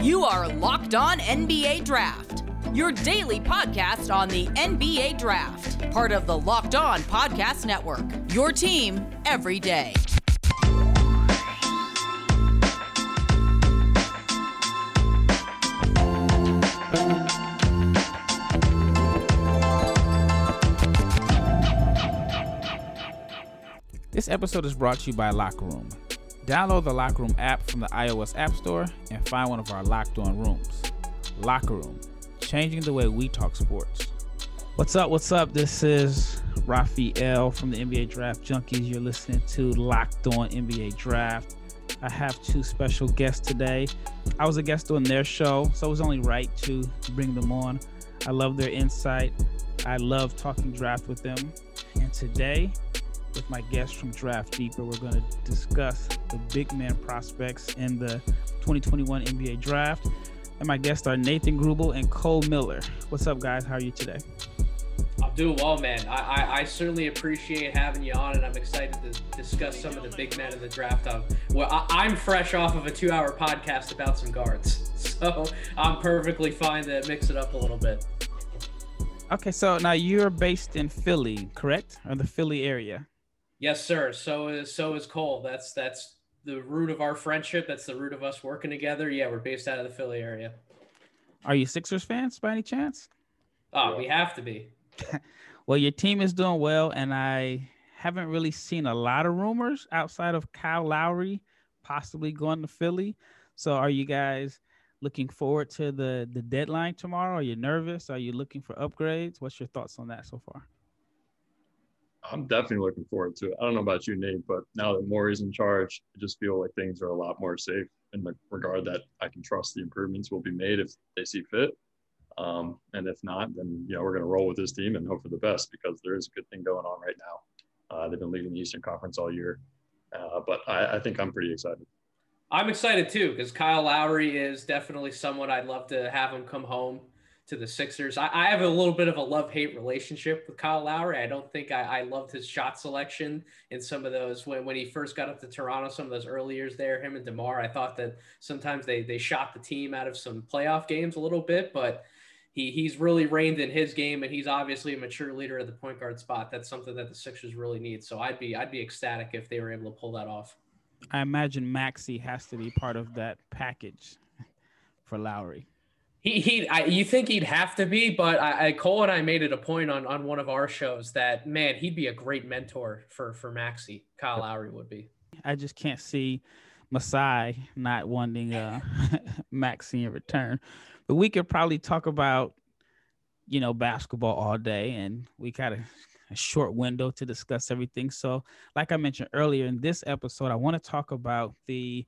You are Locked On NBA Draft, your daily podcast on the NBA Draft, part of the Locked On Podcast Network. Your team every day. This episode is brought to you by Locker Room. Download the Locker Room app from the iOS App Store and find one of our locked on rooms. Locker Room, changing the way we talk sports. What's up? What's up? This is Raphael from the NBA Draft Junkies. You're listening to Locked On NBA Draft. I have two special guests today. I was a guest on their show, so it was only right to bring them on. I love their insight. I love talking draft with them. And today, with my guests from Draft Deeper. We're going to discuss the big man prospects in the 2021 NBA Draft. And my guests are Nathan Grubel and Cole Miller. What's up, guys? How are you today? I'm doing well, man. I, I, I, certainly appreciate having you on, and I'm excited to discuss some of the big men in the draft. Of well, I, am fresh off of a two-hour podcast about some guards, so I'm perfectly fine to mix it up a little bit. Okay, so now you're based in Philly, correct, or the Philly area? Yes, sir. So is so is Cole. That's that's the root of our friendship. That's the root of us working together. Yeah, we're based out of the Philly area. Are you Sixers fans by any chance? Oh, we have to be. well, your team is doing well, and I haven't really seen a lot of rumors outside of Kyle Lowry possibly going to Philly. So, are you guys looking forward to the the deadline tomorrow? Are you nervous? Are you looking for upgrades? What's your thoughts on that so far? I'm definitely looking forward to it. I don't know about you, Nate, but now that Morey's in charge, I just feel like things are a lot more safe in the regard that I can trust the improvements will be made if they see fit. Um, and if not, then you know we're going to roll with this team and hope for the best because there is a good thing going on right now. Uh, they've been leading the Eastern Conference all year, uh, but I, I think I'm pretty excited. I'm excited too because Kyle Lowry is definitely someone I'd love to have him come home to the Sixers. I, I have a little bit of a love hate relationship with Kyle Lowry. I don't think I, I, loved his shot selection in some of those when, when he first got up to Toronto, some of those early years there, him and DeMar. I thought that sometimes they, they shot the team out of some playoff games a little bit, but he, he's really reined in his game and he's obviously a mature leader at the point guard spot. That's something that the Sixers really need. So I'd be I'd be ecstatic if they were able to pull that off. I imagine Maxey has to be part of that package for Lowry. He, he I, you think he'd have to be, but I, I, Cole and I made it a point on, on one of our shows that man, he'd be a great mentor for for Maxey. Kyle Lowry would be. I just can't see Masai not wanting uh Maxey in return. But we could probably talk about, you know, basketball all day, and we got a, a short window to discuss everything. So, like I mentioned earlier in this episode, I want to talk about the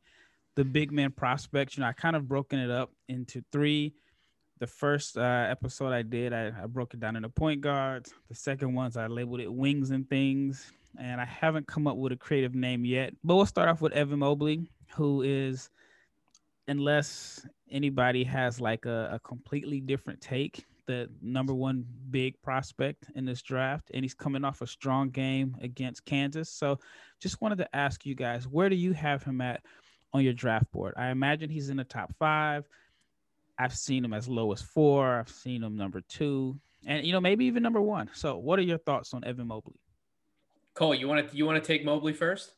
the big man prospects. You know, I kind of broken it up into three. The first uh, episode I did, I, I broke it down into point guards. The second ones, I labeled it wings and things. And I haven't come up with a creative name yet. But we'll start off with Evan Mobley, who is, unless anybody has like a, a completely different take, the number one big prospect in this draft, and he's coming off a strong game against Kansas. So, just wanted to ask you guys, where do you have him at on your draft board. I imagine he's in the top five. I've seen him as low as four. I've seen him number two, and you know maybe even number one. So, what are your thoughts on Evan Mobley? Cole, you want to you want to take Mobley first?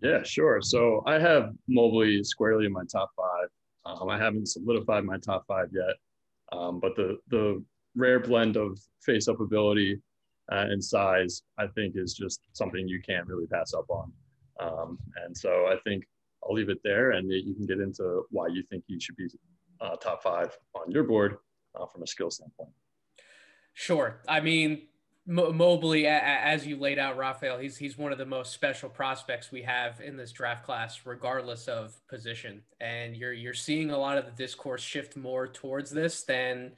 Yeah, sure. So I have Mobley squarely in my top five. Um, I haven't solidified my top five yet, um, but the the rare blend of face up ability uh, and size, I think, is just something you can't really pass up on. Um, and so I think I'll leave it there, and you can get into why you think you should be uh, top five on your board uh, from a skill standpoint. Sure. I mean, Mo- Mobley, as you laid out, Raphael, he's he's one of the most special prospects we have in this draft class, regardless of position. And you're you're seeing a lot of the discourse shift more towards this than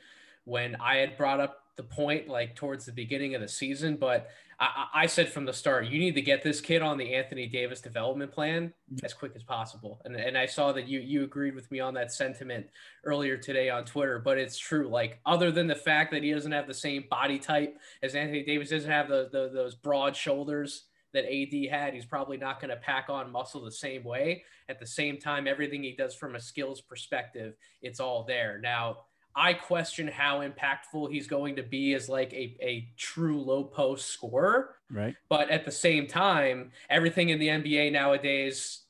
when I had brought up the point like towards the beginning of the season. But I, I, said from the start, you need to get this kid on the Anthony Davis development plan as quick as possible. And, and I saw that you you agreed with me on that sentiment earlier today on Twitter. But it's true. Like other than the fact that he doesn't have the same body type as Anthony Davis, doesn't have the, the those broad shoulders that AD had. He's probably not going to pack on muscle the same way. At the same time, everything he does from a skills perspective, it's all there. Now, I question how impactful he's going to be as like a, a true low post scorer. Right. But at the same time, everything in the NBA nowadays,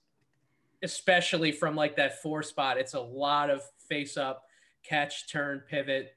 especially from like that four spot, it's a lot of face up, catch, turn, pivot,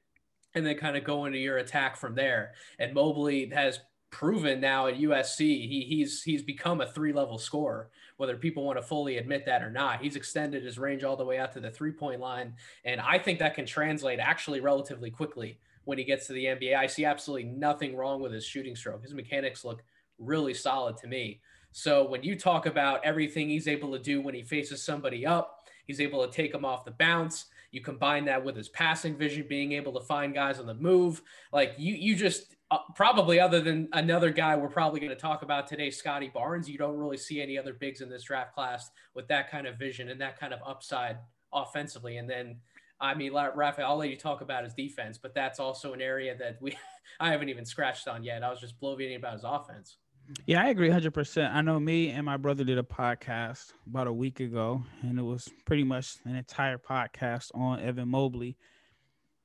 and then kind of go into your attack from there. And Mobley has proven now at USC he he's he's become a three level scorer whether people want to fully admit that or not. He's extended his range all the way out to the three point line and I think that can translate actually relatively quickly when he gets to the NBA I see absolutely nothing wrong with his shooting stroke. His mechanics look really solid to me. So when you talk about everything he's able to do when he faces somebody up he's able to take them off the bounce. You combine that with his passing vision being able to find guys on the move. Like you you just uh, probably other than another guy we're probably going to talk about today, Scottie Barnes, you don't really see any other bigs in this draft class with that kind of vision and that kind of upside offensively. And then, I mean, Rafael, I'll let you talk about his defense, but that's also an area that we I haven't even scratched on yet. I was just bloviating about his offense. Yeah, I agree 100%. I know me and my brother did a podcast about a week ago, and it was pretty much an entire podcast on Evan Mobley.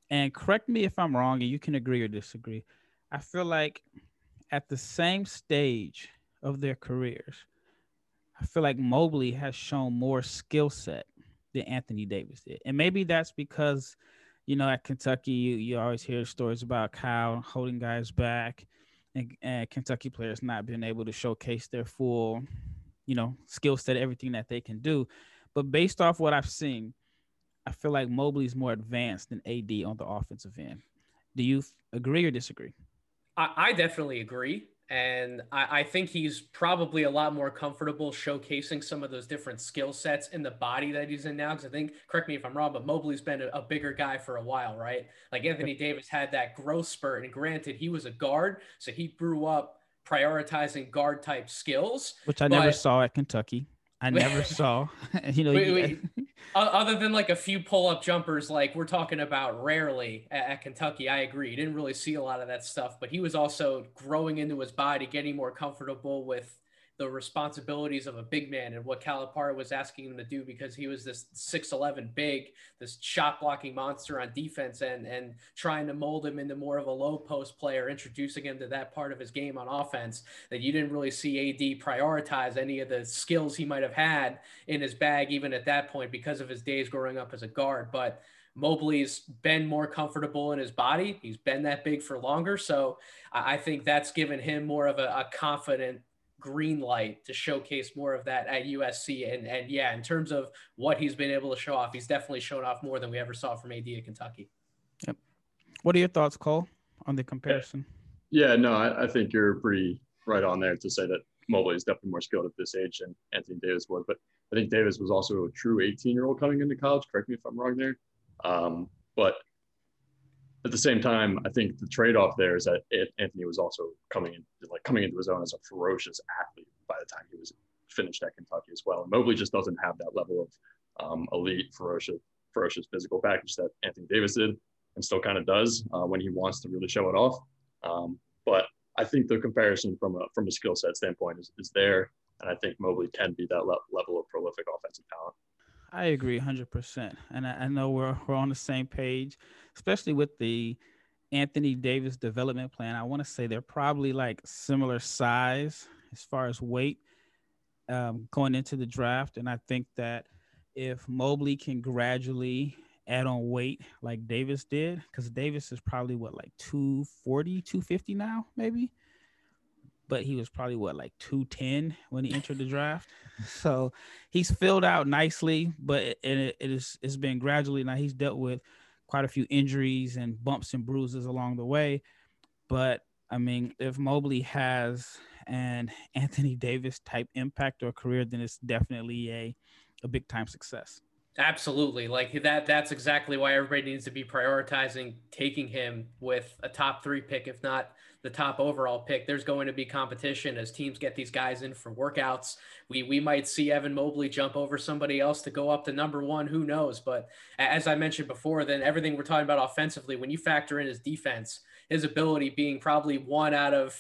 And correct me if I'm wrong, and you can agree or disagree. I feel like at the same stage of their careers, I feel like Mobley has shown more skill set than Anthony Davis did. And maybe that's because, you know, at Kentucky, you, you always hear stories about Cal holding guys back and, and Kentucky players not being able to showcase their full, you know, skill set, everything that they can do. But based off what I've seen, I feel like Mobley's more advanced than AD on the offensive end. Do you agree or disagree? I, I definitely agree. And I, I, think he's probably a lot more comfortable showcasing some of those different skill sets in the body that he's in now. Because I think, correct me if I'm wrong, but Mobley's been a, a, bigger guy for a while, right? Like Anthony Davis had that growth spurt. And granted, he was a guard. So he grew up prioritizing guard type skills. Which I never saw at Kentucky. I never saw. you know, wait, wait. other than like a few pull-up jumpers, like we're talking about rarely at, at, Kentucky. I agree. Didn't really see a lot of that stuff, but he was also growing into his body, getting more comfortable with the responsibilities of a big man and what Calipari was asking him to do because he was this 6'11 big, this shot blocking monster on defense and and trying to mold him into more of a low post player, introducing him to that part of his game on offense that you didn't really see AD prioritize any of the skills he might have had in his bag even at that point because of his days growing up as a guard. But Mobley's been more comfortable in his body. He's been that big for longer. So I think that's given him more of a, a confident green light to showcase more of that at USC. And and yeah, in terms of what he's been able to show off, he's definitely shown off more than we ever saw from AD at Kentucky. Yep. What are your thoughts, Cole, on the comparison? Yeah, no, I, I think you're pretty right on there to say that Mobley is definitely more skilled at this age than Anthony Davis was. But I think Davis was also a true 18 year old coming into college. Correct me if I'm wrong there. Um, but at the same time, I think the trade-off there is that Anthony was also coming in, like coming into his own as a ferocious athlete by the time he was finished at Kentucky as well. And Mobley just doesn't have that level of um, elite, ferocious, ferocious physical package that Anthony Davis did, and still kind of does uh, when he wants to really show it off. Um, but I think the comparison from a from a skill set standpoint is, is there, and I think Mobley can be that le- level of prolific offensive talent. I agree 100%. And I, I, know we're, we're on the same page, especially with the Anthony Davis development plan. I want to say they're probably like similar size as far as weight um, going into the draft. And I think that if Mobley can gradually add on weight like Davis did, because Davis is probably what, like 240, 250 now, maybe? But he was probably what like 210 when he entered the draft. So he's filled out nicely, but it, it is it's been gradually now he's dealt with quite a few injuries and bumps and bruises along the way. But I mean, if Mobley has an Anthony Davis type impact or career, then it's definitely a a big time success. Absolutely. Like that that's exactly why everybody needs to be prioritizing taking him with a top 3 pick if not the top overall pick. There's going to be competition as teams get these guys in for workouts. We we might see Evan Mobley jump over somebody else to go up to number 1, who knows, but as I mentioned before, then everything we're talking about offensively when you factor in his defense, his ability being probably one out of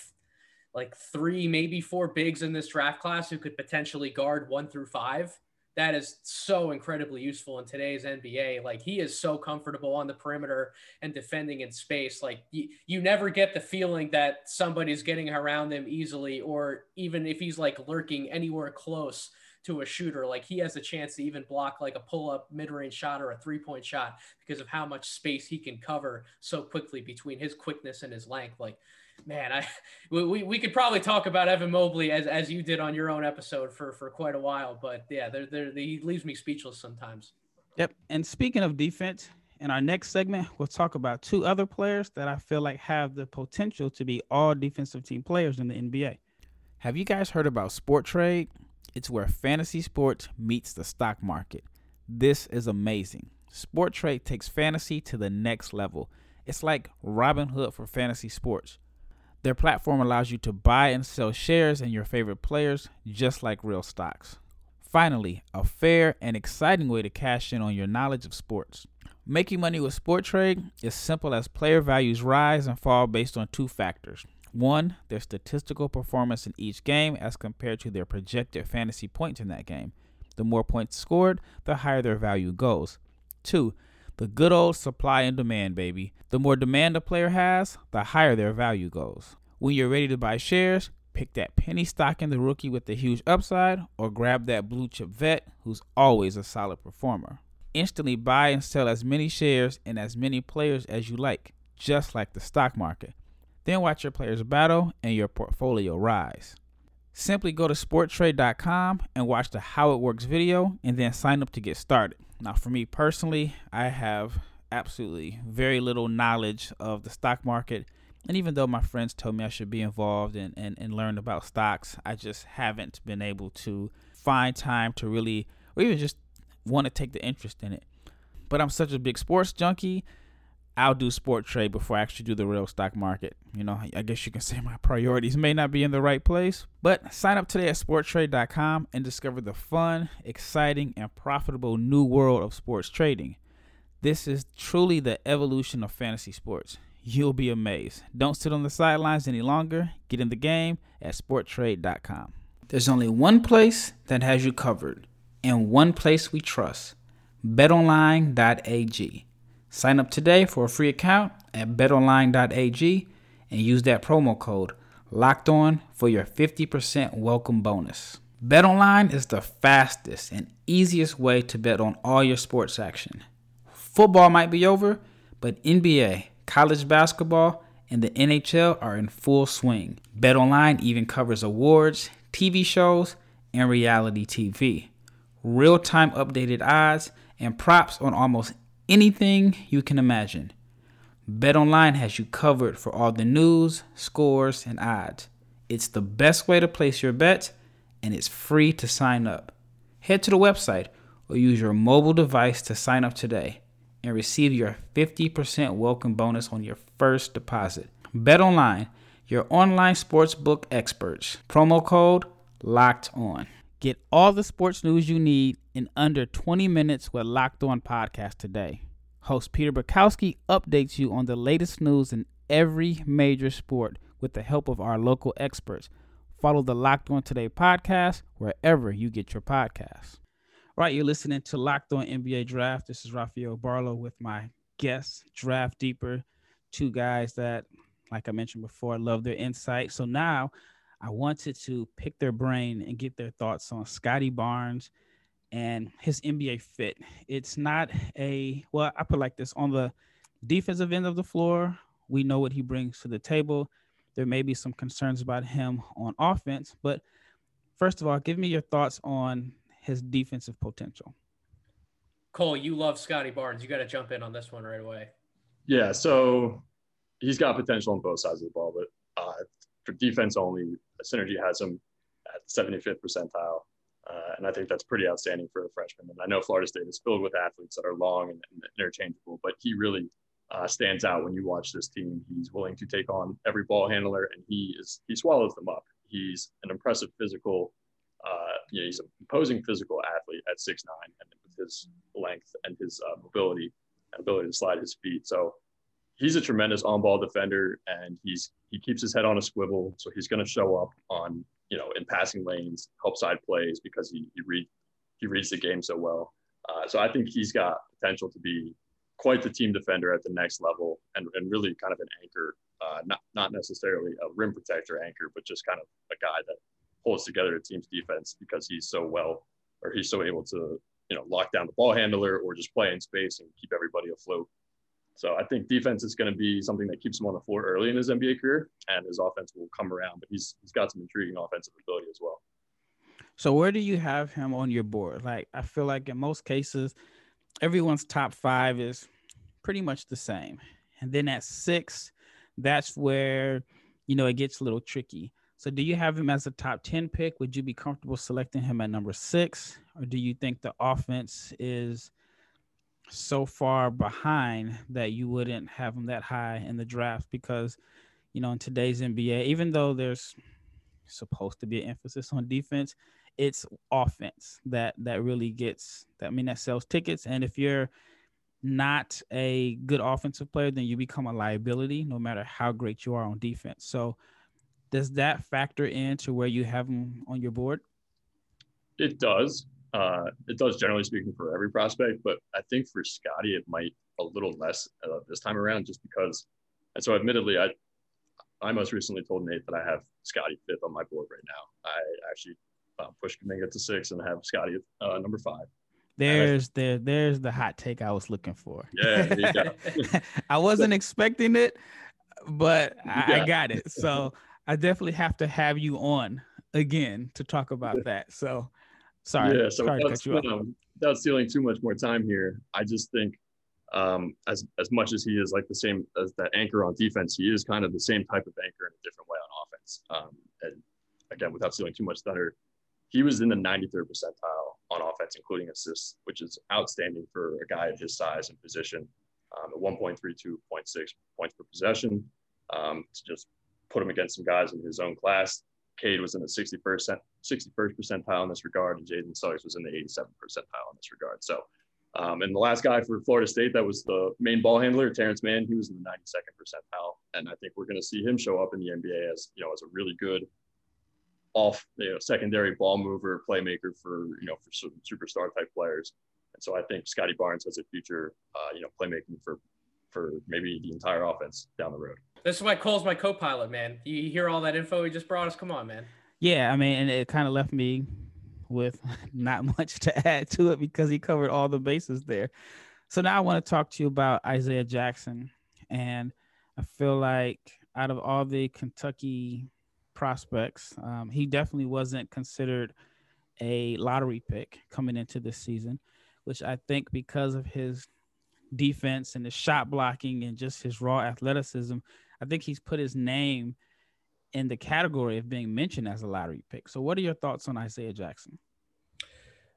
like three, maybe four bigs in this draft class who could potentially guard one through five. That is so incredibly useful in today's NBA. Like he is so comfortable on the perimeter and defending in space. Like you, you never get the feeling that somebody's getting around him easily, or even if he's like lurking anywhere close to a shooter. Like he has a chance to even block like a pull up mid range shot or a three point shot because of how much space he can cover so quickly between his quickness and his length. Like, man, I we, we could probably talk about Evan Mobley as, as you did on your own episode for, for quite a while, but yeah, there there he leaves me speechless sometimes. Yep. And speaking of defense, in our next segment, we'll talk about two other players that I feel like have the potential to be all defensive team players in the NBA. Have you guys heard about Sport Trade? It's where fantasy sports meets the stock market. This is amazing. Sport Trade takes fantasy to the next level. It's like Robinhood for fantasy sports. Their platform allows you to buy and sell shares in your favorite players just like real stocks. Finally, a fair and exciting way to cash in on your knowledge of sports. Making money with sport trade is simple as player values rise and fall based on two factors one, their statistical performance in each game as compared to their projected fantasy points in that game. The more points scored, the higher their value goes. Two, the good old supply and demand, baby. The more demand a player has, the higher their value goes. When you're ready to buy shares, pick that penny stock in the rookie with the huge upside, or grab that blue chip vet who's always a solid performer. Instantly buy and sell as many shares and as many players as you like, just like the stock market. Then watch your players battle and your portfolio rise. Simply go to sporttrade.com and watch the How It Works video and then sign up to get started. Now, for me personally, I have absolutely very little knowledge of the stock market. And even though my friends told me I should be involved and, and, and learn about stocks, I just haven't been able to find time to really, or even just want to take the interest in it. But I'm such a big sports junkie I'll do sport trade before I actually do the real stock market. You know, I guess you can say my priorities may not be in the right place, but sign up today at sporttrade.com and discover the fun, exciting, and profitable new world of sports trading. This is truly the evolution of fantasy sports. You'll be amazed. Don't sit on the sidelines any longer. Get in the game at sporttrade.com. There's only one place that has you covered and one place we trust betonline.ag. Sign up today for a free account at betonline.ag and use that promo code locked on for your 50% welcome bonus. BetOnline is the fastest and easiest way to bet on all your sports action. Football might be over, but NBA, college basketball, and the NHL are in full swing. BetOnline even covers awards, TV shows, and reality TV. Real time updated odds and props on almost anything you can imagine. BetOnline has you covered for all the news, scores, and odds. It's the best way to place your bets, and it's free to sign up. Head to the website or use your mobile device to sign up today and receive your 50% welcome bonus on your first deposit. BetOnline, your online sportsbook experts. Promo code LOCKED ON. Get all the sports news you need in under 20 minutes with Locked On Podcast today. Host Peter Bukowski updates you on the latest news in every major sport with the help of our local experts. Follow the Locked On Today podcast wherever you get your podcasts. All right, you're listening to Locked On NBA Draft. This is Rafael Barlow with my guest, Draft Deeper, two guys that, like I mentioned before, love their insight. So now I wanted to pick their brain and get their thoughts on Scottie Barnes and his NBA fit. It's not a well, I put like this on the defensive end of the floor. We know what he brings to the table. There may be some concerns about him on offense, but first of all, give me your thoughts on his defensive potential. Cole, you love Scottie Barnes. You got to jump in on this one right away. Yeah, so he's got potential on both sides of the ball, but uh, for defense only, Synergy has him at 75th percentile. Uh, and I think that's pretty outstanding for a freshman. And I know Florida State is filled with athletes that are long and, and interchangeable, but he really uh, stands out when you watch this team. He's willing to take on every ball handler, and he is he swallows them up. He's an impressive physical, uh, you know, he's an imposing physical athlete at six nine, and with his length and his uh, mobility and ability to slide his feet. So he's a tremendous on-ball defender, and he's he keeps his head on a swivel, so he's going to show up on you know in passing lanes, help side plays because he he read he reads the game so well. Uh, so I think he's got potential to be quite the team defender at the next level, and, and really kind of an anchor, uh, not not necessarily a rim protector anchor, but just kind of a guy that holds together a team's defense because he's so well or he's so able to you know lock down the ball handler or just play in space and keep everybody afloat. So I think defense is going to be something that keeps him on the floor early in his NBA career, and his offense will come around. But he's he's got some intriguing offensive ability as well. So where do you have him on your board? Like I feel like in most cases, everyone's top five is pretty much the same, and then at six, that's where you know it gets a little tricky. So do you have him as a top 10 pick? Would you be comfortable selecting him at number six? Or do you think the offense is so far behind that you wouldn't have him that high in the draft because you know in today's NBA even though there's supposed to be an emphasis on defense it's offense that that really gets that I mean that sells tickets. And if you're not a good offensive player then you become a liability no matter how great you are on defense. So does that factor into where you have them on your board? It does uh, it does generally speaking for every prospect, but I think for Scottie it might a little less uh, this time around, just because. And so, admittedly, I I most recently told Nate that I have Scottie fifth on my board right now. I actually uh, pushed Kuminga to six and have Scottie uh, number five. There's there there's the hot take I was looking for. Yeah, I wasn't expecting it, but I, I got it. So I definitely have to have you on again to talk about that. So Sorry. Yeah. So Sorry without, um, without stealing too much more time here, I just think um, as as much as he is like the same as that anchor on defense, he is kind of the same type of anchor in a different way on offense. Um, and again, without stealing too much thunder, he was in the 93rd percentile on offense, including assists, which is outstanding for a guy of his size and position. Um, at 1.32.6 points per possession, um, to just put him against some guys in his own class. Cade was in the 61st, 61st percentile in this regard, and Jalen Suggs was in the 87th percentile in this regard. So, um, and the last guy for Florida State that was the main ball handler, Terance Mann, he was in the 92nd percentile, and I think we're going to see him show up in the NBA as you know as a really good off you know secondary ball mover, playmaker for you know for some superstar type players. And so I think Scottie Barnes has a future, uh, you know, playmaking for for maybe the entire offense down the road. This is why Cole's my co-pilot, man. You hear all that info he just brought us? Come on, man. Yeah, I mean, and it kind of left me with not much to add to it because he covered all the bases there. So now I want to talk to you about Isaiah Jackson, and I feel like out of all the Kentucky prospects, um, he definitely wasn't considered a lottery pick coming into this season, which I think because of his defense and his shot blocking and just his raw athleticism, I think he's put his name in the category of being mentioned as a lottery pick. So, what are your thoughts on Isaiah Jackson?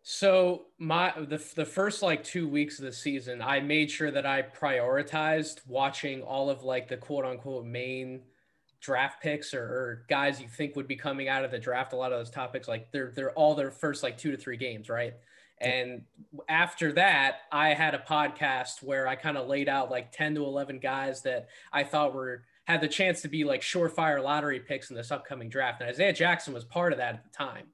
So my the the first like two weeks of the season, I made sure that I prioritized watching all of like the quote unquote main draft picks or, or, guys you think would be coming out of the draft. A lot of those topics, like they're they're all their first like two to three games, right? And after that, I had a podcast where I kind of laid out like 10 to 11 guys that I thought were had the chance to be like surefire lottery picks in this upcoming draft. And Isaiah Jackson was part of that at the time.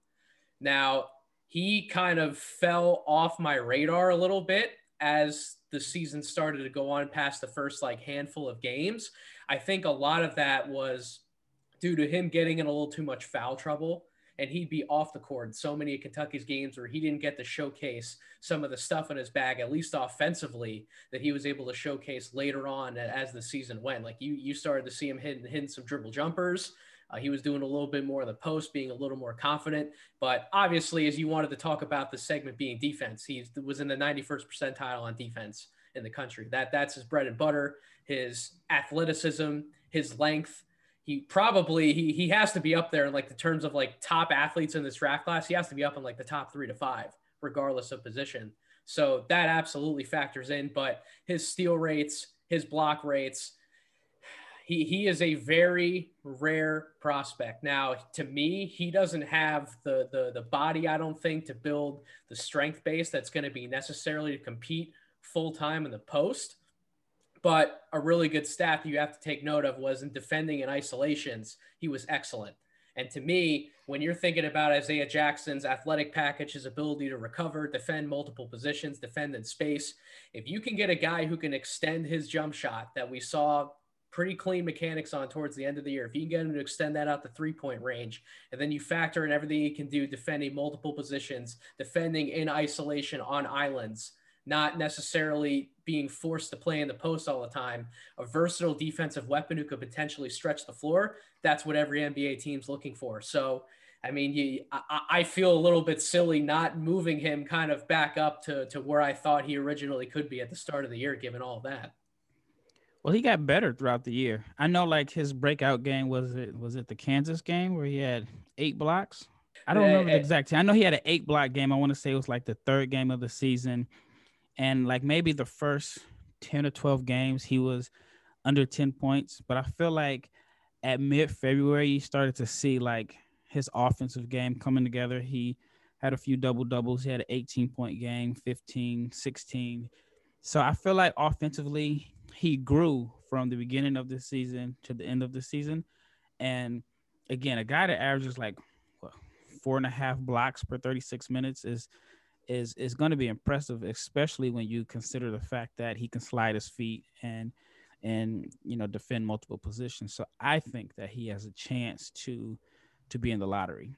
Now, he kind of fell off my radar a little bit as the season started to go on past the first like handful of games. I think a lot of that was due to him getting in a little too much foul trouble and he'd be off the court. So many of Kentucky's games where he didn't get to showcase some of the stuff in his bag, at least offensively, that he was able to showcase later on as the season went. Like you, you started to see him hitting, hitting some dribble jumpers. Uh, he was doing a little bit more in the post, being a little more confident. But obviously, as you wanted to talk about the segment being defense, he was in the 91st percentile on defense in the country. That that's his bread and butter. His athleticism, his length, he probably he he has to be up there in like the terms of like top athletes in this draft class. He has to be up in like the top three to five, regardless of position. So that absolutely factors in. But his steal rates, his block rates, he he is a very rare prospect. Now, to me, he doesn't have the the the body. I don't think to build the strength base that's going to be necessarily to compete full time in the post. But a really good stat that you have to take note of was in defending in isolations, he was excellent. And to me, when you're thinking about Isaiah Jackson's athletic package, his ability to recover, defend multiple positions, defend in space, if you can get a guy who can extend his jump shot that we saw pretty clean mechanics on towards the end of the year, if you can get him to extend that out to three point range, and then you factor in everything he can do defending multiple positions, defending in isolation on islands, not necessarily being forced to play in the post all the time, a versatile defensive weapon who could potentially stretch the floor. That's what every NBA team's looking for. So, I mean, you, I, I, feel a little bit silly not moving him kind of back up to, to where I thought he originally could be at the start of the year, given all that. Well, he got better throughout the year. I know, like his breakout game was it was it the Kansas game where he had eight blocks. I don't remember the eh, exact. Time. I know he had an eight block game. I want to say it was like the third game of the season and like maybe the first 10 or 12 games he was under 10 points but i feel like at mid-february you started to see like his offensive game coming together. He had a few double doubles he had an 18 point game 15 16 so i feel like offensively he grew from the beginning of the season to the end of the season. And again a guy that averages like what, four and a half blocks per 36 minutes is is is going to be impressive, especially when you consider the fact that he can slide his feet and and you know defend multiple positions. So I think that he has a chance to to be in the lottery.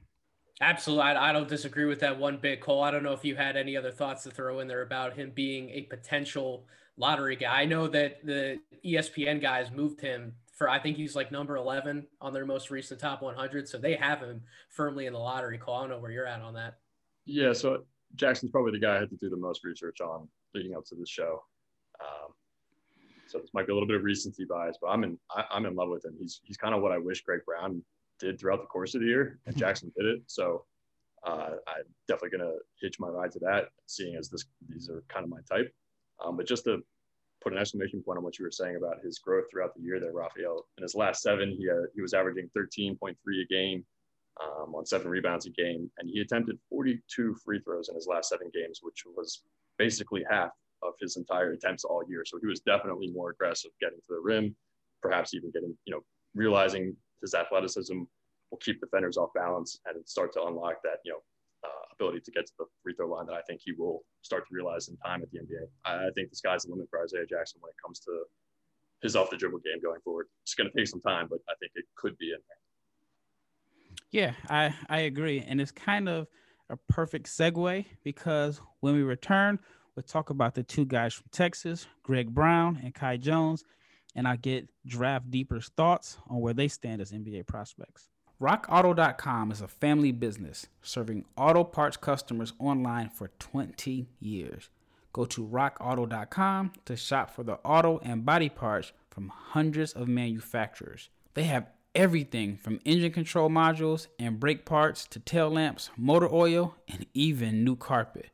Absolutely, I, I don't disagree with that one bit, Cole. I don't know if you had any other thoughts to throw in there about him being a potential lottery guy. I know that the ESPN guys moved him for I think he's like number 11 on their most recent top 100. So they have him firmly in the lottery Cole. I don't know where you're at on that. Yeah. So Jackson's probably the guy I had to do the most research on leading up to the show. Um, so this might be a little bit of recency bias, but I'm in I, am in love with him. He's he's kind of what I wish Greg Brown did throughout the course of the year, and Jackson did it. So uh, I'm definitely gonna hitch my ride to that, seeing as this these are kind of my type. Um, but just to put an exclamation point on what you were saying about his growth throughout the year, there, Raphael. In his last seven, he uh, he was averaging 13.3 a game um, on seven rebounds a game, and he attempted 42 free throws in his last seven games, which was basically half of his entire attempts all year. So he was definitely more aggressive getting to the rim, perhaps even getting, you know, realizing his athleticism will keep defenders off balance and start to unlock that, you know, uh, ability to get to the free throw line that I think he will start to realize in time at the NBA. I, I think the sky's the limit for Isaiah Jackson when it comes to his off the dribble game going forward. It's going to take some time, but I think it could be in there. Yeah, I, I agree. And it's kind of a perfect segue because when we return, we'll talk about the two guys from Texas, Greg Brown and Kai Jones, and I get Draft Deeper's thoughts on where they stand as NBA prospects. RockAuto.com is a family business serving auto parts customers online for 20 years. Go to rockauto.com to shop for the auto and body parts from hundreds of manufacturers. They have everything from engine control modules and brake parts to tail lamps, motor oil, and even new carpet.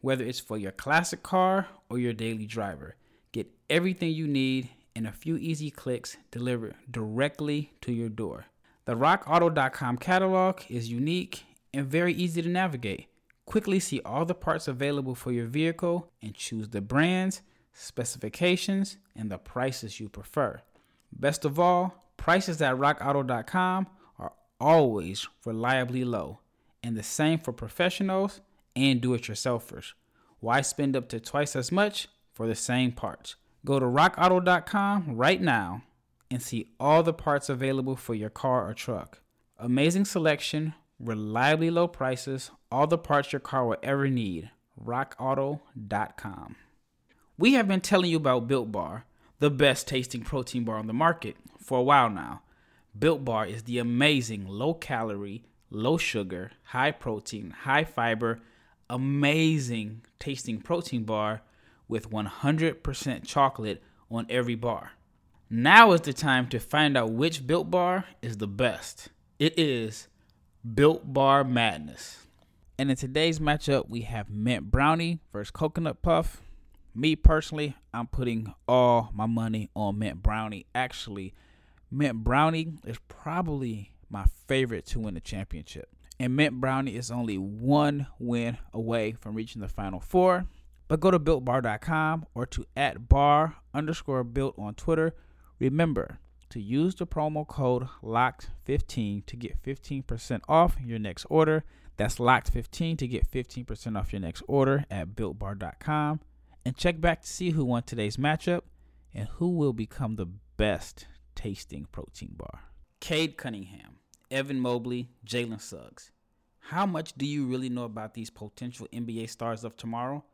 Whether it's for your classic car or your daily driver, get everything you need in a few easy clicks delivered directly to your door. The rockauto.com catalog is unique and very easy to navigate. Quickly see all the parts available for your vehicle and choose the brands, specifications, and the prices you prefer. Best of all, Prices at rockauto.com are always reliably low, and the same for professionals and do it yourselfers. Why spend up to twice as much for the same parts? Go to rockauto.com right now and see all the parts available for your car or truck. Amazing selection, reliably low prices, all the parts your car will ever need. RockAuto.com. We have been telling you about Built Bar, the best tasting protein bar on the market for a while now. Built Bar is the amazing low calorie, low sugar, high protein, high fiber, amazing tasting protein bar with 100% chocolate on every bar. Now is the time to find out which Built Bar is the best. It is Built Bar Madness. And in today's matchup, we have Mint Brownie versus Coconut Puff. Me personally, I'm putting all my money on Mint Brownie. Actually, Mint Brownie is probably my favorite to win the championship. And Mint Brownie is only one win away from reaching the Final Four. But go to builtbar.com or to at bar underscore built on Twitter. Remember to use the promo code LOCKED15 to get 15% off your next order. That's LOCKED15 to get 15% off your next order at builtbar.com. And check back to see who won today's matchup and who will become the best tasting protein bar. Cade Cunningham, Evan Mobley, Jalen Suggs. How much do you really know about these potential NBA stars of tomorrow?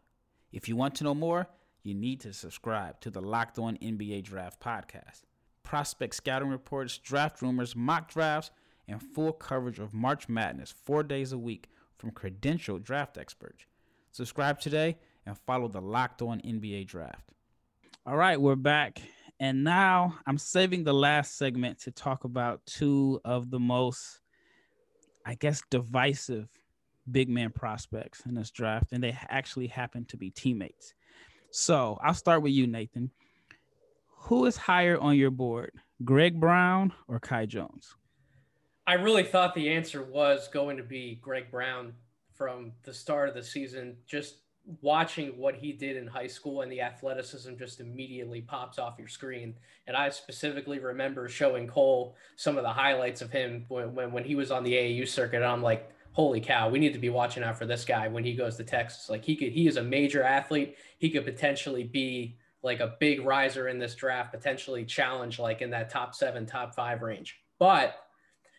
If you want to know more, you need to subscribe to the Locked On NBA Draft podcast. Prospect scouting reports, draft rumors, mock drafts, and full coverage of March Madness four days a week from credentialed draft experts. Subscribe today and follow the Locked On NBA Draft. All right, we're back. And now I'm saving the last segment to talk about two of the most, I guess, divisive big man prospects in this draft. And they actually happen to be teammates. So I'll start with you, Nathan. Who is higher on your board, Greg Brown or Kai Jones? I really thought the answer was going to be Greg Brown from the start of the season. Just watching what he did in high school and the athleticism just immediately pops off your screen. And I specifically remember showing Cole some of the highlights of him when, when, when he was on the AAU circuit. And I'm like, holy cow, we need to be watching out for this guy when he goes to Texas. Like he could, he is a major athlete. He could potentially be like a big riser in this draft, potentially challenge like in that top seven, top five range. But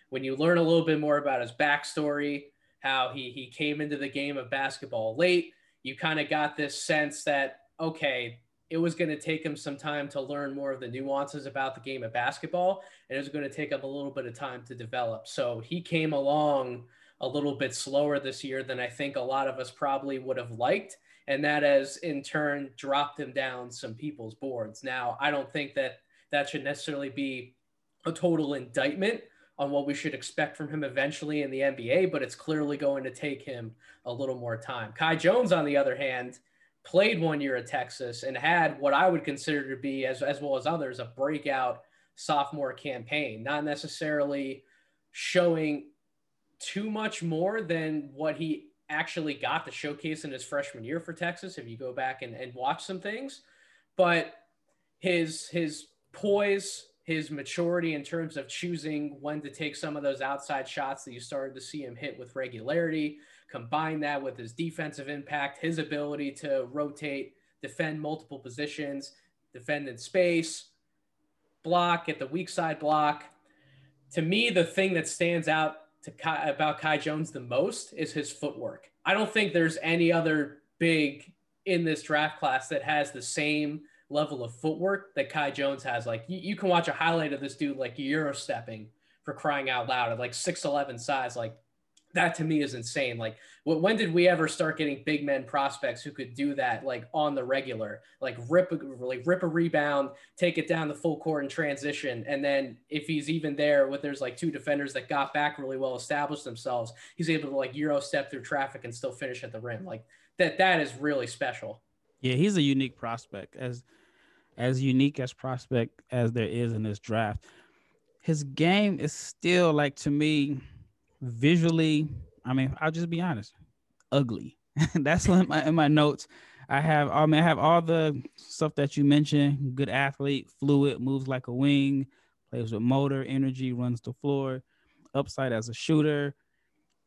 when you learn a little bit more about his backstory, how he he came into the game of basketball late, you kind of got this sense that okay, it was going to take him some time to learn more of the nuances about the game of basketball, and it was going to take him a little bit of time to develop. So he came along a little bit slower this year than I think a lot of us probably would have liked. And that has in turn dropped him down some people's boards. Now, I don't think that that should necessarily be a total indictment on what we should expect from him eventually in the NBA, but it's clearly going to take him a little more time. Kai Jones, on the other hand, played one year at Texas and had what I would consider to be, as, as well as others, a breakout sophomore campaign, not necessarily showing too much more than what he actually got to showcase in his freshman year for Texas, if you go back and, and watch some things. But his his poise, his maturity in terms of choosing when to take some of those outside shots that you started to see him hit with regularity. Combine that with his defensive impact, his ability to rotate, defend multiple positions, defend in space, block, get the weak side block. To me, the thing that stands out to Kai, about Kai Jones the most is his footwork. I don't think there's any other big in this draft class that has the same level of footwork that Kai Jones has. Like you, you can watch a highlight of this dude like Euro stepping for crying out loud at like 6'11 size. Like that to me is insane. Like when did we ever start getting big men prospects who could do that like on the regular, like rip like rip a rebound, take it down the full court and transition. And then if he's even there with there's like two defenders that got back really well established themselves, he's able to like Euro step through traffic and still finish at the rim. Like that, that is really special. Yeah. He's a unique prospect as, as unique as prospect as there is in this draft. His game is still like to me visually. I mean, I'll just be honest, ugly. That's in my in my notes. I have I mean I have all the stuff that you mentioned. Good athlete, fluid, moves like a wing, plays with motor, energy, runs the floor, upside as a shooter.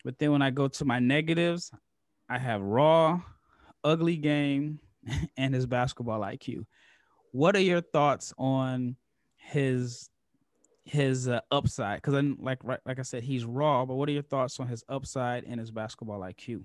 But then when I go to my negatives, I have raw, ugly game, and his basketball IQ. What are your thoughts on his his uh, upside? Because I'm like like I said, he's raw. But what are your thoughts on his upside and his basketball IQ?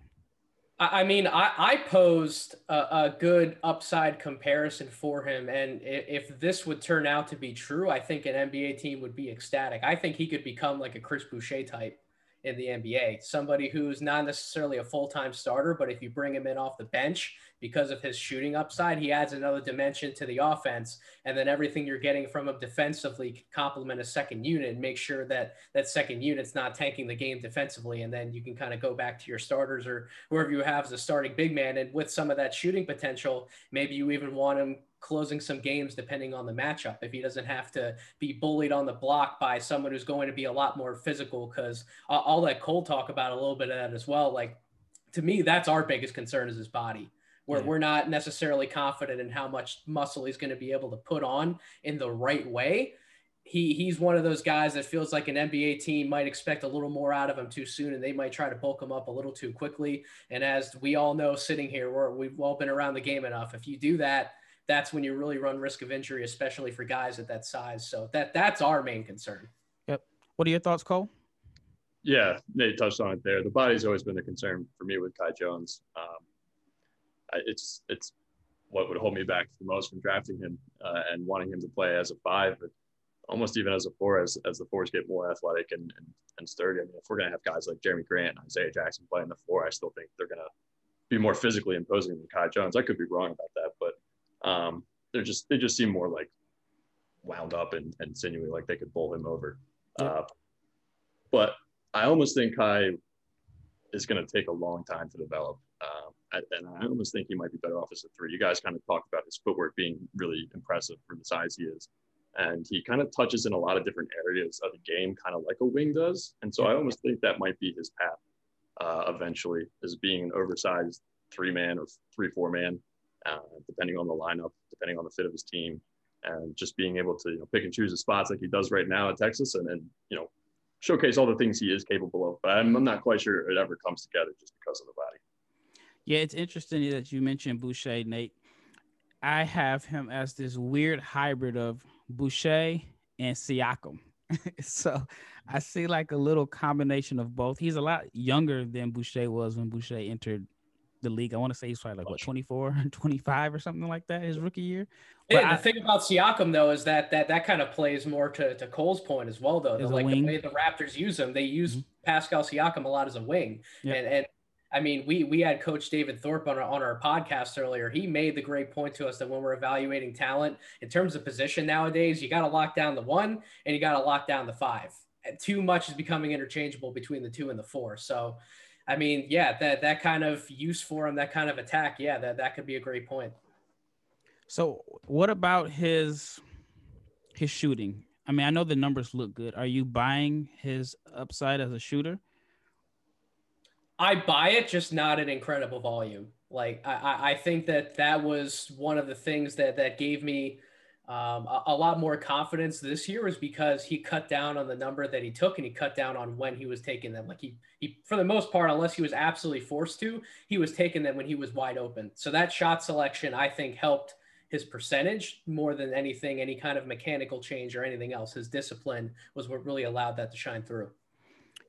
I mean, I, I posed a, a, good upside comparison for him. And if this would turn out to be true, I think an NBA team would be ecstatic. I think he could become like a Chris Boucher type in the NBA. Somebody who's not necessarily a full time starter, but if you bring him in off the bench because of his shooting upside, he adds another dimension to the offense. And then everything you're getting from him defensively can complement a second unit and make sure that that second unit's not tanking the game defensively. And then you can kind of go back to your starters or whoever you have as a starting big man. And with some of that shooting potential, maybe you even want him closing some games depending on the matchup. If he doesn't have to be bullied on the block by someone who's going to be a lot more physical, because I'll let Cole talk about a little bit of that as well. Like to me, that's our biggest concern is his body. where Yeah. we're not necessarily confident in how much muscle he's going to be able to put on in the right way. He he's one of those guys that feels like an NBA team might expect a little more out of him too soon, and they might try to bulk him up a little too quickly. And as we all know, sitting here, we're, we've all been around the game enough. If you do that, that's when you really run risk of injury, especially for guys at that size. So that that's our main concern. Yep. What are your thoughts, Cole? Yeah, Nate touched on it there. The body's always been a concern for me with Kai Jones. Um, it's it's what would hold me back the most from drafting him uh, and wanting him to play as a five, but almost even as a four, as as the fours get more athletic and and, and sturdy. I mean, if we're gonna have guys like Jerami Grant and Isaiah Jackson playing the four, I still think they're gonna be more physically imposing than Kai Jones. I could be wrong about that, but um, they're just they just seem more like wound up and, and sinewy, like they could bowl him over. Yeah. Uh, but I almost think Kai is going to take a long time to develop. Um, I- and I almost think he might be better off as a three. You guys kind of talked about his footwork being really impressive for the size he is. And he kind of touches in a lot of different areas of the game, kind of like a wing does. And so I almost think that might be his path uh, eventually, is being an oversized three man or three, four man, uh, depending on the lineup, depending on the fit of his team, and just being able to you know, pick and choose his spots like he does right now at Texas and then, you know, showcase all the things he is capable of. But I'm, I'm not quite sure it ever comes together just because of the body. Yeah, it's interesting that you mentioned Boucher, Nate. I have him as this weird hybrid of Boucher and Siakam. so I see like a little combination of both. He's a lot younger than Boucher was when Boucher entered the league. I want to say he's probably like what 24, 25 or something like that his rookie year. But Yeah, I- the thing about Siakam though is that that that kind of plays more to, to Cole's point as well though. As like the way the Raptors use him, they use Mhm. Pascal Siakam a lot as a wing. Yeah. And and I mean, we we had Coach David Thorpe on our, on our podcast earlier. He made the great point to us that when we're evaluating talent in terms of position nowadays, you got to lock down the one and you got to lock down the five. And too much is becoming interchangeable between the two and the four. So, I mean, yeah, that that kind of use for him, that kind of attack, yeah, that that could be a great point. So what about his his shooting? I mean, I know the numbers look good. Are you buying his upside as a shooter? I buy it, just not at incredible volume. Like I, I- I think that that was one of the things that that gave me um, a, a lot more confidence this year was because he cut down on the number that he took and he cut down on when he was taking them. Like he, he for the most part, unless he was absolutely forced to, he was taking them when he was wide open. So that shot selection, I think, helped his percentage more than anything, any kind of mechanical change or anything else. His discipline was what really allowed that to shine through.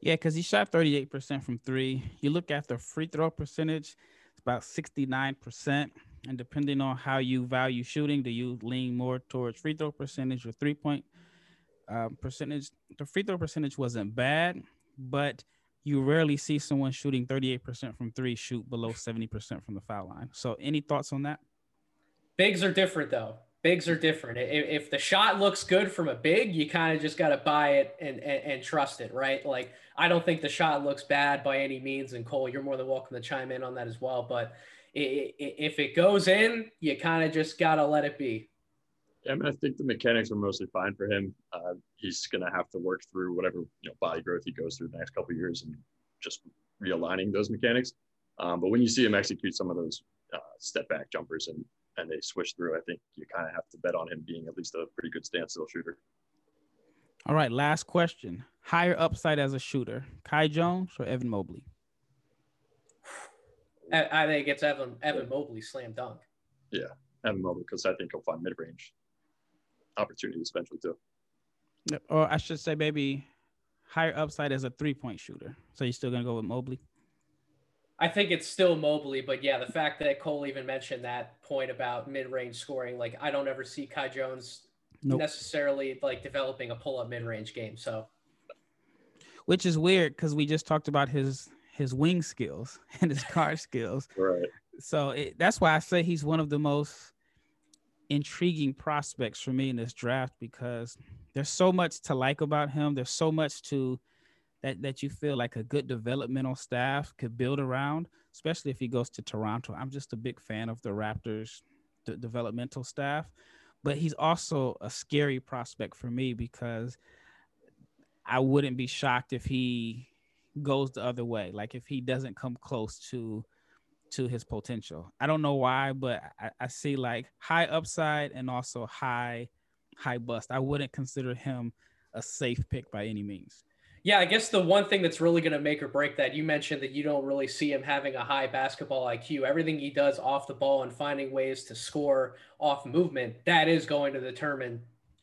Yeah, because he shot 38% from three. You look at the free throw percentage, it's about 69%. And depending on how you value shooting, do you lean more towards free throw percentage or three point um, percentage? The free throw percentage wasn't bad, but you rarely see someone shooting 38% from three shoot below 70% from the foul line. So, any thoughts on that? Bigs are different though. Bigs are different. If, if the shot looks good from a big, you kind of just got to buy it and, and, and trust it, right? Like, I don't think the shot looks bad by any means. And Cole, you're more than welcome to chime in on that as well. But if it goes in, you kind of just got to let it be. Yeah, I mean, I think the mechanics are mostly fine for him. Uh, he's going to have to work through whatever you know body growth he goes through the next couple of years and just realigning those mechanics. Um, but when you see him execute some of those uh, step back jumpers and and they swish through, I think you kind of have to bet on him being at least a pretty good standstill shooter. All right, last question. Higher upside as a shooter, Kai Jones or Evan Mobley? I, I think it's Evan Evan Mobley slam dunk. Yeah, Evan Mobley, because I think he'll find mid range opportunities eventually too. Yep, Or I should say maybe higher upside as a three point shooter. So you're still gonna go with Mobley? I think it's still Mobley, but yeah, the fact that Cole even mentioned that point about mid-range scoring, like I don't ever see Kai Jones Nope. necessarily like developing a pull-up mid-range game. So Which is weird because we just talked about his his wing skills and his car skills. Right. So it, that's why I say he's one of the most intriguing prospects for me in this draft because there's so much to like about him. There's so much to that that you feel like a good developmental staff could build around, especially if he goes to Toronto. I'm just a big fan of the Raptors the developmental staff, but he's also a scary prospect for me because I wouldn't be shocked if he goes the other way. Like if he doesn't come close to to his potential. I don't know why, but I, I see like high upside and also high high bust. I wouldn't consider him a safe pick by any means. Yeah, I guess the one thing that's really going to make or break that you mentioned that you don't really see him having a high basketball IQ. Everything he does off the ball and finding ways to score off movement, that is going to determine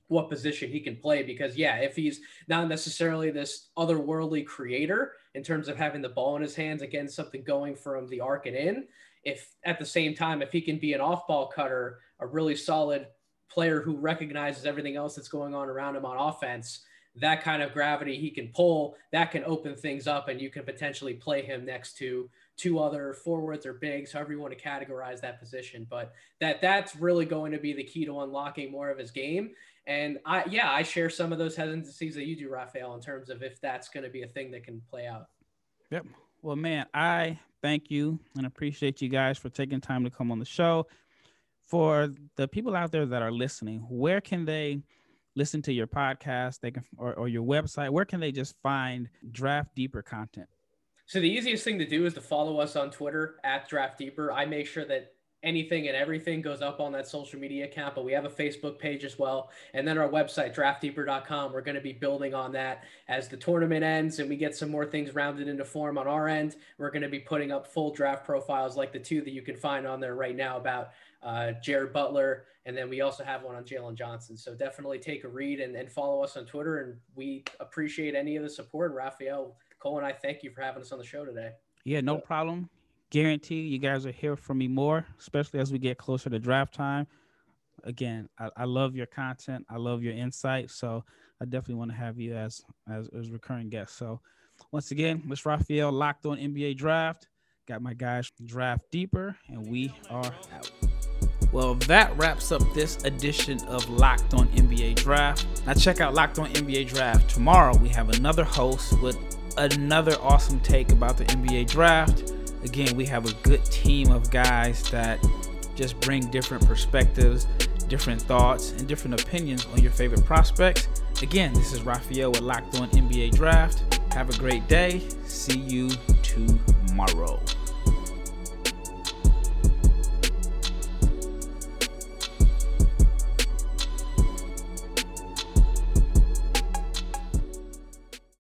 what position he can play because yeah, if he's not necessarily this otherworldly creator in terms of having the ball in his hands and getting something going from the arc and in, if at the same time if he can be an off-ball cutter, a really solid player who recognizes everything else that's going on around him on offense, that kind of gravity he can pull, that can open things up, and you can potentially play him next to two other forwards or bigs, however you want to categorize that position. But that that's really going to be the key to unlocking more of his game. And I, yeah, I share some of those hesitancies that you do, Raphael, in terms of if that's going to be a thing that can play out. Yep. Well, man, I thank you and appreciate you guys for taking time to come on the show. For the people out there that are listening, where can they listen to your podcast? They can or, or your website. Where can they just find draft deeper content? So the easiest thing to do is to follow us on Twitter at Draft Deeper. I make sure that anything and everything goes up on that social media account, but we have a Facebook page as well. And then our website, draftdeeper.com. We're going to be building on that as the tournament ends and we get some more things rounded into form on our end. We're going to be putting up full draft profiles like the two that you can find on there right now about uh, Jared Butler. And then we also have one on Jalen Johnson. So definitely take a read and, and follow us on Twitter. And we appreciate any of the support. Raphael, Cole, and I thank you for having us on the show today. Yeah, no problem guarantee you guys will hear from me more, especially as we get closer to draft time. Again, I, I love your content. I love your insight. So I definitely want to have you as as, as recurring guest. So once again, Miss Raphael locked on NBA draft. Got my guys draft deeper, and we are out. Well, that wraps up this edition of Locked On NBA Draft. Now, check out Locked On NBA Draft. Tomorrow, we have another host with another awesome take about the NBA Draft again, we have a good team of guys that just bring different perspectives, different thoughts, and different opinions on your favorite prospects. Again, this is Raphael with Locked On NBA Draft. Have a great day. See you tomorrow.